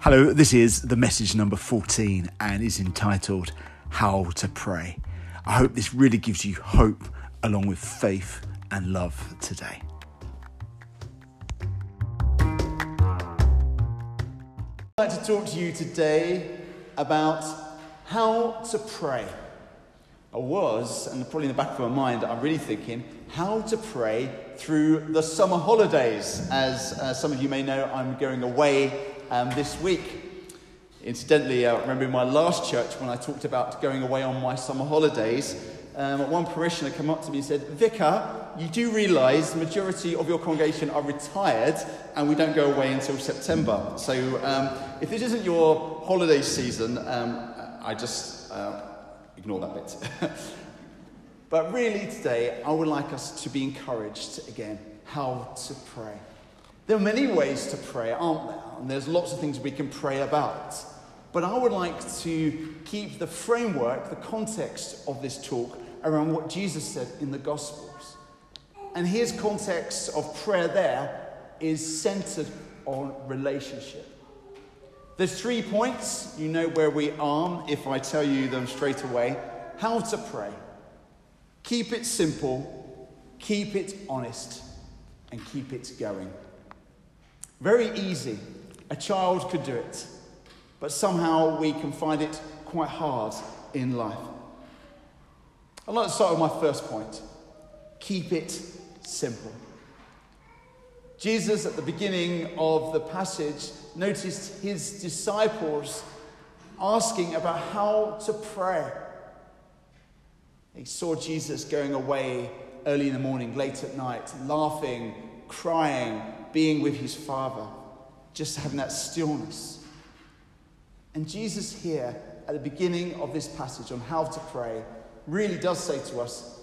Hello, this is the message number 14 and is entitled How to Pray. I hope this really gives you hope along with faith and love today. I'd like to talk to you today about how to pray. I was, and probably in the back of my mind, I'm really thinking how to pray through the summer holidays. As uh, some of you may know, I'm going away um, this week. Incidentally, I remember in my last church when I talked about going away on my summer holidays, um, one parishioner came up to me and said, Vicar, you do realise the majority of your congregation are retired and we don't go away until September. So um, if this isn't your holiday season, um, I just uh, ignore that bit. but really, today, I would like us to be encouraged again how to pray. There are many ways to pray, aren't there? And there's lots of things we can pray about. But I would like to keep the framework, the context of this talk around what Jesus said in the Gospels. And his context of prayer there is centered on relationship. There's three points. You know where we are if I tell you them straight away. How to pray. Keep it simple, keep it honest, and keep it going. Very easy. A child could do it. But somehow we can find it quite hard in life. I'd like to start with my first point keep it simple. Jesus, at the beginning of the passage, noticed his disciples asking about how to pray. He saw Jesus going away early in the morning, late at night, laughing, crying, being with his Father, just having that stillness. And Jesus, here at the beginning of this passage on how to pray, really does say to us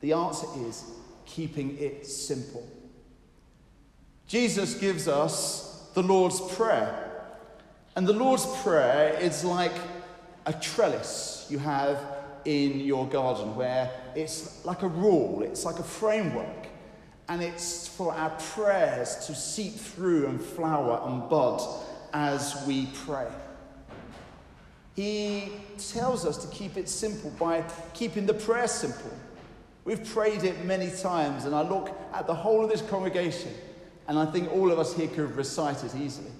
the answer is keeping it simple. Jesus gives us the Lord's Prayer. And the Lord's Prayer is like a trellis you have in your garden, where it's like a rule, it's like a framework and it's for our prayers to seep through and flower and bud as we pray. He tells us to keep it simple by keeping the prayer simple. We've prayed it many times, and I look at the whole of this congregation, and I think all of us here could recite it easily.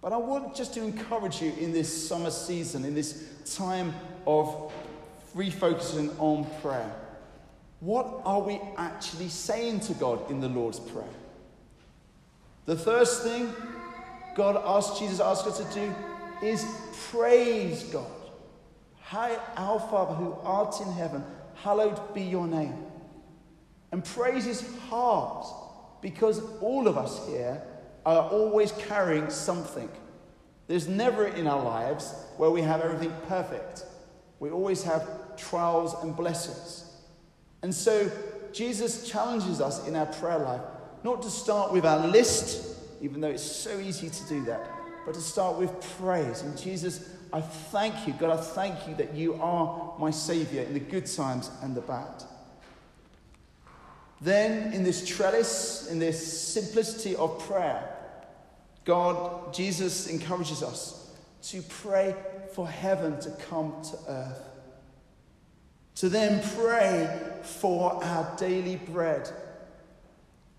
But I want just to encourage you in this summer season, in this time of refocusing on prayer what are we actually saying to God in the Lord's Prayer? The first thing God asks, Jesus asks us to do is praise God. Hi, our Father who art in heaven, hallowed be your name. And praise is hard because all of us here are always carrying something. There's never in our lives where we have everything perfect. We always have trials and blessings. And so Jesus challenges us in our prayer life not to start with our list, even though it's so easy to do that, but to start with praise. And Jesus, I thank you, God, I thank you that you are my Savior in the good times and the bad. Then, in this trellis, in this simplicity of prayer, God, Jesus encourages us to pray for heaven to come to earth to then pray for our daily bread.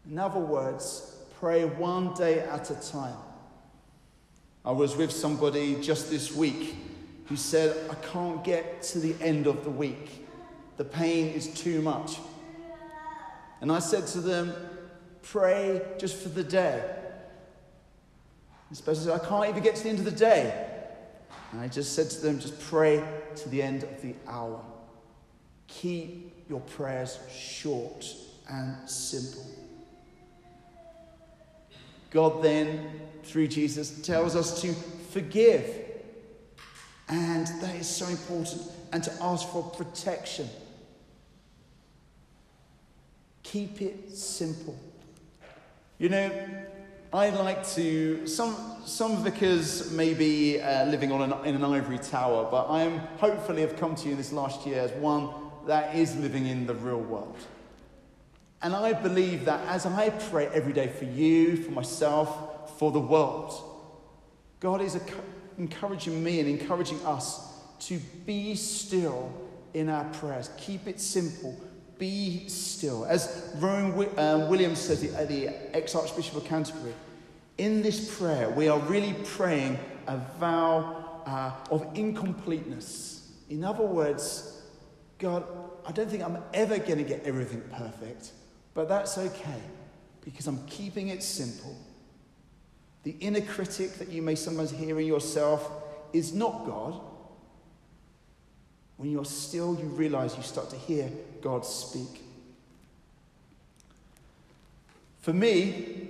In other words, pray one day at a time. I was with somebody just this week who said, I can't get to the end of the week. The pain is too much. And I said to them, Pray just for the day. Said, I can't even get to the end of the day. And I just said to them, Just pray to the end of the hour. Keep your prayers short and simple. God then, through Jesus, tells us to forgive. And that is so important. And to ask for protection. Keep it simple. You know, I like to. Some, some vicars may be uh, living on an, in an ivory tower, but I am hopefully have come to you this last year as one that is living in the real world. And I believe that as I pray every day for you, for myself, for the world, God is encouraging me and encouraging us to be still in our prayers. Keep it simple. Be still. As Rowan uh, Williams says, the, the ex Archbishop of Canterbury, in this prayer, we are really praying a vow uh, of incompleteness. In other words, God, I don't think I'm ever going to get everything perfect, but that's okay because I'm keeping it simple. The inner critic that you may sometimes hear in yourself is not God. When you're still, you realize you start to hear God speak. For me,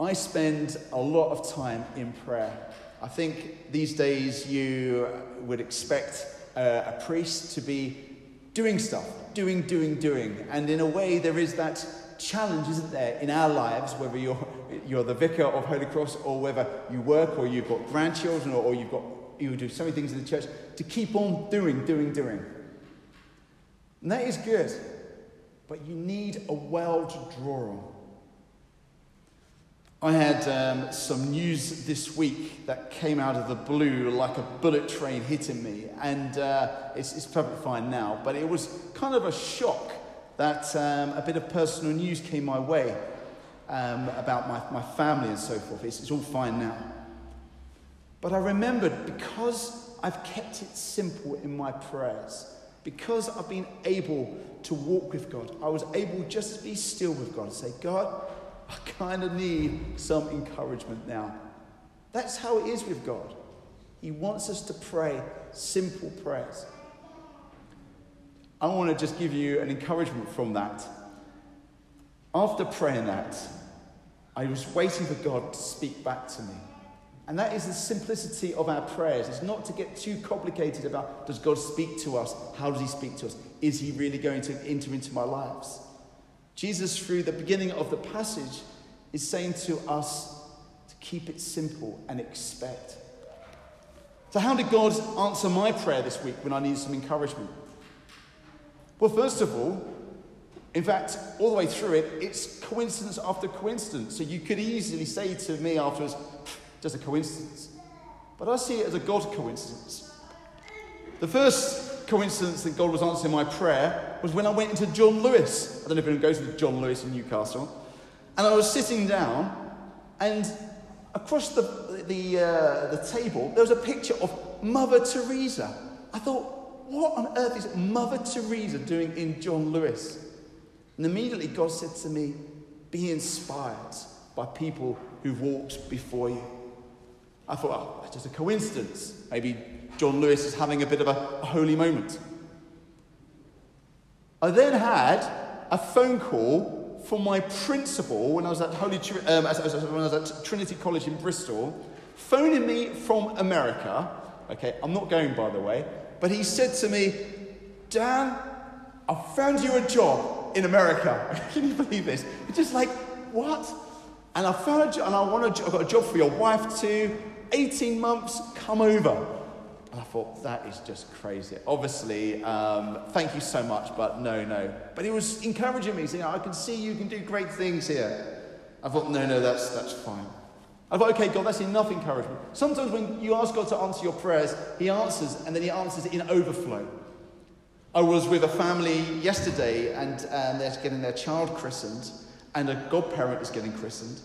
I spend a lot of time in prayer. I think these days you would expect uh, a priest to be doing stuff, doing, doing, doing. And in a way, there is that challenge, isn't there, in our lives, whether you're, you're the vicar of Holy Cross or whether you work or you've got grandchildren or, or you've got, you do so many things in the church, to keep on doing, doing, doing. And that is good, but you need a well to draw on. I had um, some news this week that came out of the blue like a bullet train hitting me, and uh, it's, it's perfectly fine now, but it was kind of a shock that um, a bit of personal news came my way um, about my, my family and so forth. It's, it's all fine now. But I remembered because I've kept it simple in my prayers, because I've been able to walk with God, I was able just to be still with God and say, God, I kind of need some encouragement now. That's how it is with God. He wants us to pray simple prayers. I want to just give you an encouragement from that. After praying that, I was waiting for God to speak back to me. And that is the simplicity of our prayers. It's not to get too complicated about does God speak to us? How does He speak to us? Is He really going to enter into my lives? Jesus, through the beginning of the passage, is saying to us to keep it simple and expect. So, how did God answer my prayer this week when I needed some encouragement? Well, first of all, in fact, all the way through it, it's coincidence after coincidence. So you could easily say to me afterwards, just a coincidence. But I see it as a God coincidence. The first coincidence that God was answering my prayer was when I went into John Lewis. I don't know if anyone goes to John Lewis in Newcastle. And I was sitting down, and across the, the, uh, the table, there was a picture of Mother Teresa. I thought, what on earth is Mother Teresa doing in John Lewis? And immediately God said to me, Be inspired by people who've walked before you. I thought, oh, that's just a coincidence. Maybe John Lewis is having a bit of a, holy moment. I then had a phone call from my principal when I was at Holy um, as, as, when I was at Trinity College in Bristol, phoning me from America. Okay, I'm not going by the way, but he said to me, Dan, I found you a job in America. Can you believe this? It's just like, what? And I found job, and I want a I've got a job for your wife too. 18 months, come over. And I thought, that is just crazy. Obviously, um, thank you so much, but no, no. But he was encouraging me, saying, I can see you can do great things here. I thought, no, no, that's, that's fine. I thought, okay, God, that's enough encouragement. Sometimes when you ask God to answer your prayers, He answers, and then He answers in overflow. I was with a family yesterday, and um, they're getting their child christened, and a godparent is getting christened.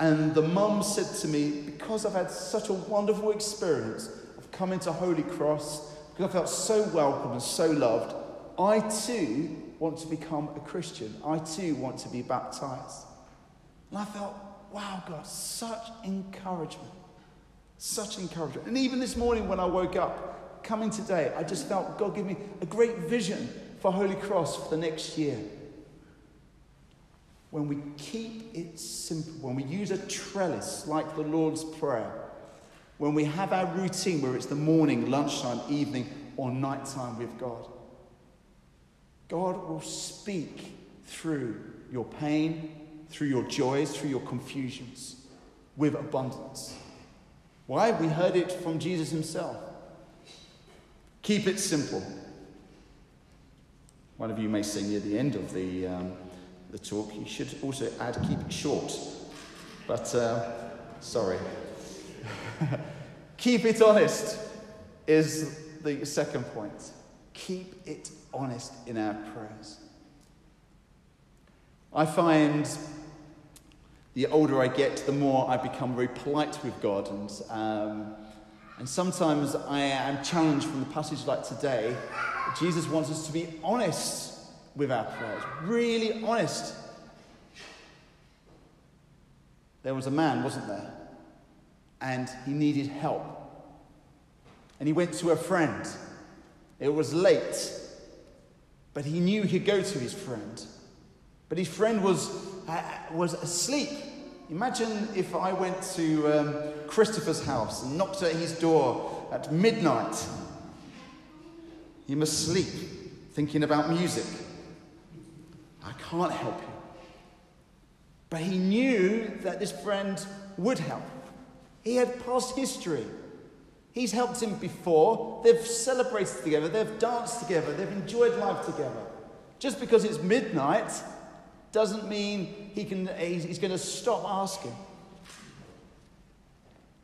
And the mum said to me, Because I've had such a wonderful experience of coming to Holy Cross, because I felt so welcome and so loved, I too want to become a Christian. I too want to be baptized. And I felt, wow, God, such encouragement. Such encouragement. And even this morning when I woke up, coming today, I just felt God give me a great vision for Holy Cross for the next year. When we keep it simple, when we use a trellis like the Lord's Prayer, when we have our routine where it's the morning, lunchtime, evening, or nighttime with God, God will speak through your pain, through your joys, through your confusions, with abundance. Why? We heard it from Jesus himself. Keep it simple. One of you may sing near the end of the, um, the talk. You should also add keep it short. But, uh, sorry. Keep it honest is the second point. Keep it honest in our prayers. I find the older I get, the more I become very polite with God. And, um, and sometimes I am challenged from the passage like today. Jesus wants us to be honest with our prayers, really honest. There was a man, wasn't there? And he needed help. And he went to a friend. It was late, but he knew he'd go to his friend. But his friend was, uh, was asleep. Imagine if I went to um, Christopher's house and knocked at his door at midnight. He must sleep, thinking about music. I can't help you. But he knew that this friend would help. He had past history. He's helped him before. They've celebrated together. They've danced together. They've enjoyed life together. Just because it's midnight doesn't mean he can, he's going to stop asking.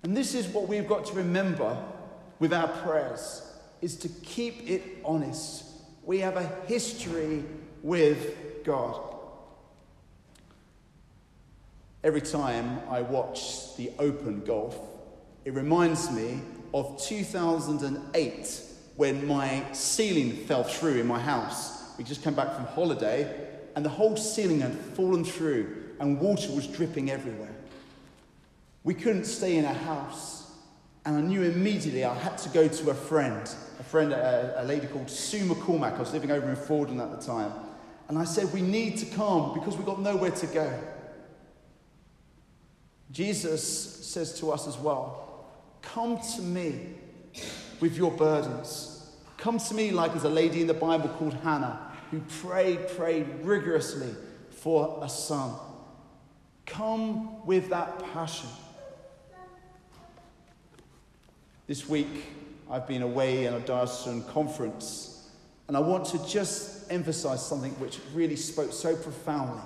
And this is what we've got to remember with our prayers is to keep it honest. We have a history with God. Every time I watch the Open Golf, it reminds me of 2008 when my ceiling fell through in my house. We just came back from holiday and the whole ceiling had fallen through and water was dripping everywhere. We couldn't stay in our house, and I knew immediately I had to go to a friend, a friend, a, a lady called Sue McCormack. I was living over in Fordham at the time. And I said, We need to come because we've got nowhere to go. Jesus says to us as well, Come to me with your burdens. Come to me like there's a lady in the Bible called Hannah who prayed, prayed rigorously for a son. Come with that passion. This week, I've been away in a diocesan conference, and I want to just emphasize something which really spoke so profoundly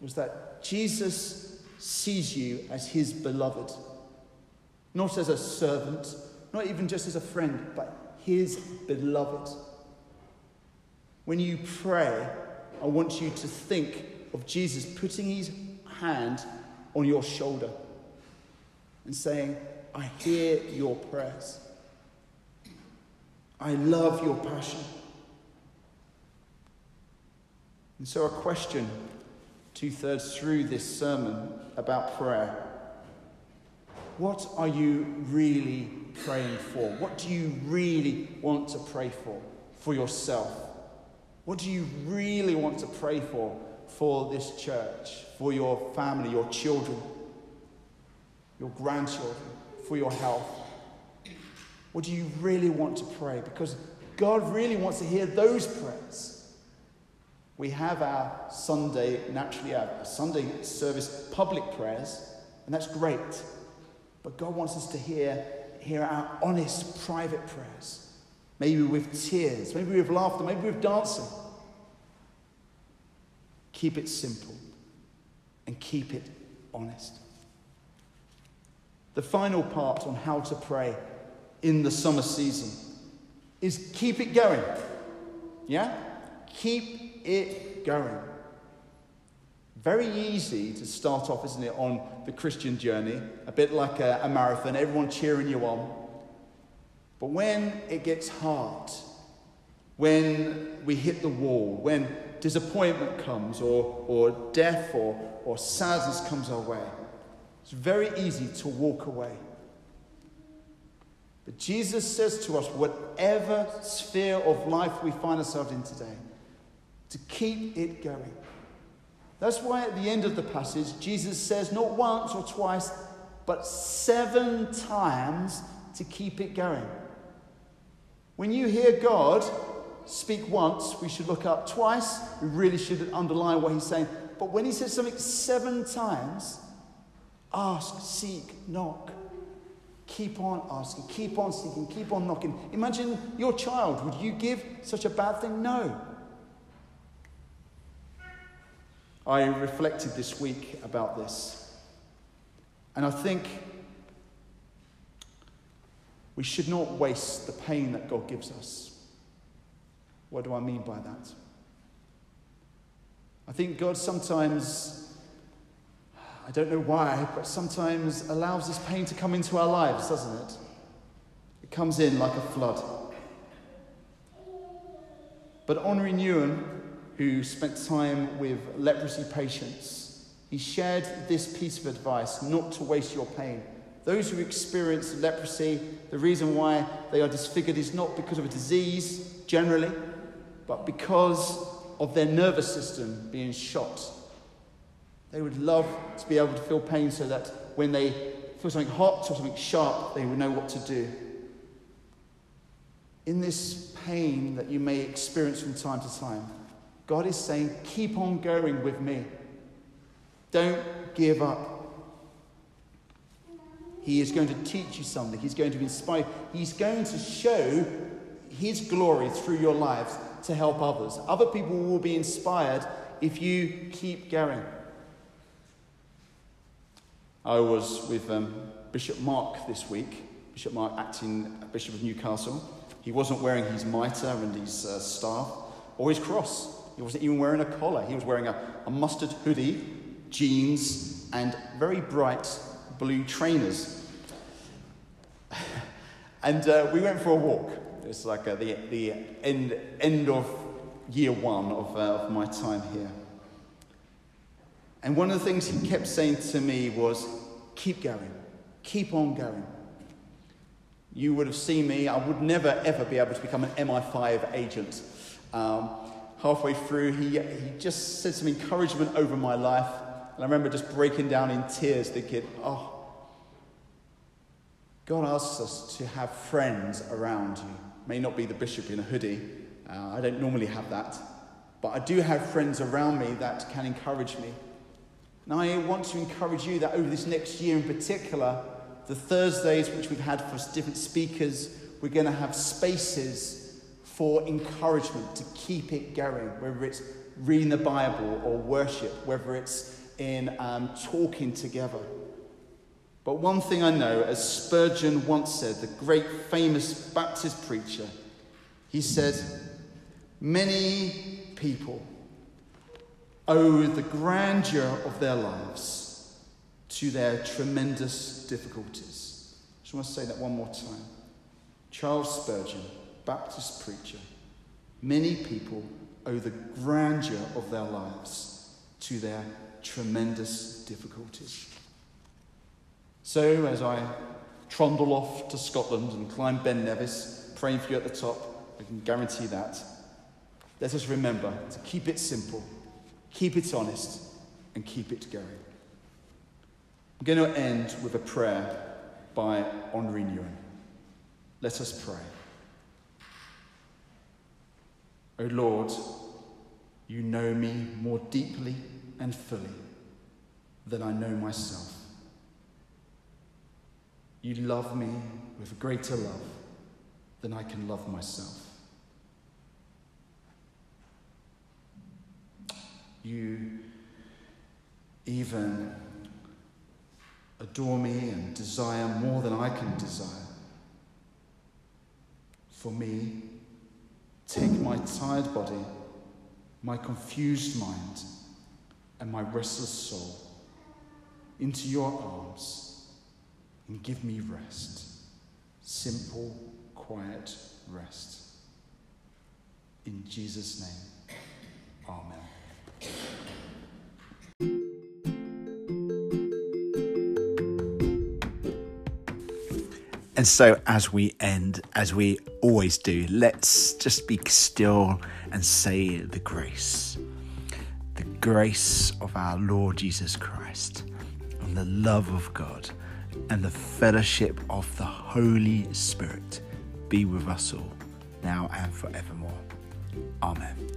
was that Jesus sees you as his beloved, not as a servant, not even just as a friend, but his beloved. When you pray, I want you to think of Jesus putting his hand on your shoulder and saying, I hear your prayers. I love your passion. And so, a question two thirds through this sermon about prayer What are you really praying for? What do you really want to pray for for yourself? What do you really want to pray for for this church, for your family, your children, your grandchildren, for your health? What do you really want to pray? Because God really wants to hear those prayers. We have our Sunday, naturally, our Sunday service public prayers, and that's great. But God wants us to hear, hear our honest private prayers. Maybe with tears, maybe with laughter, maybe with dancing. Keep it simple and keep it honest. The final part on how to pray in the summer season is keep it going. Yeah? Keep it going. Very easy to start off, isn't it, on the Christian journey, a bit like a, a marathon, everyone cheering you on. But when it gets hard, when we hit the wall, when disappointment comes, or, or death or, or sadness comes our way, it's very easy to walk away. But Jesus says to us, whatever sphere of life we find ourselves in today, to keep it going. That's why at the end of the passage, Jesus says not once or twice, but seven times to keep it going. When you hear God speak once, we should look up twice. We really should underline what he's saying. But when he says something seven times, ask, seek, knock. Keep on asking, keep on seeking, keep on knocking. Imagine your child. Would you give such a bad thing? No. I reflected this week about this. And I think We should not waste the pain that God gives us. What do I mean by that? I think God sometimes, I don't know why, but sometimes allows this pain to come into our lives, doesn't it? It comes in like a flood. But Henri Nouwen, who spent time with leprosy patients, he shared this piece of advice not to waste your pain. Those who experience leprosy, the reason why they are disfigured is not because of a disease generally, but because of their nervous system being shot. They would love to be able to feel pain so that when they feel something hot or something sharp, they would know what to do. In this pain that you may experience from time to time, God is saying, keep on going with me. Don't give up. He is going to teach you something. He's going to inspire. He's going to show His glory through your lives to help others. Other people will be inspired if you keep going. I was with um, Bishop Mark this week, Bishop Mark, acting Bishop of Newcastle. He wasn't wearing his mitre and his uh, staff or his cross. He wasn't even wearing a collar. He was wearing a, a mustard hoodie, jeans, and very bright blue trainers. and uh, we went for a walk. It's like uh, the, the end, end of year one of, uh, of my time here. And one of the things he kept saying to me was, keep going, keep on going. You would have seen me, I would never ever be able to become an MI5 agent. Um, halfway through, he, he just said some encouragement over my life. And I remember just breaking down in tears, thinking, oh, God asks us to have friends around you may not be the bishop in a hoodie. Uh, I don't normally have that. But I do have friends around me that can encourage me. And I want to encourage you that over this next year in particular, the Thursdays which we've had for different speakers, we're going to have spaces for encouragement to keep it going, whether it's reading the Bible or worship, whether it's in um, talking together. But one thing I know, as Spurgeon once said, the great famous Baptist preacher, he said, Many people owe the grandeur of their lives to their tremendous difficulties. I just want to say that one more time. Charles Spurgeon, Baptist preacher, many people owe the grandeur of their lives to their tremendous difficulties. So, as I trundle off to Scotland and climb Ben Nevis, praying for you at the top, I can guarantee that. Let us remember to keep it simple, keep it honest, and keep it going. I'm going to end with a prayer by Henri Nouwen. Let us pray. O Lord, you know me more deeply and fully than I know myself. You love me with greater love than I can love myself. You even adore me and desire more than I can desire. For me, take my tired body, my confused mind, and my restless soul into your arms and give me rest. Simple, quiet rest. In Jesus' name, Amen. And so, as we end, as we always do, let's just be still and say the grace. The grace of our Lord Jesus Christ and the love of God and the fellowship of the Holy Spirit be with us all, now and forevermore. Amen.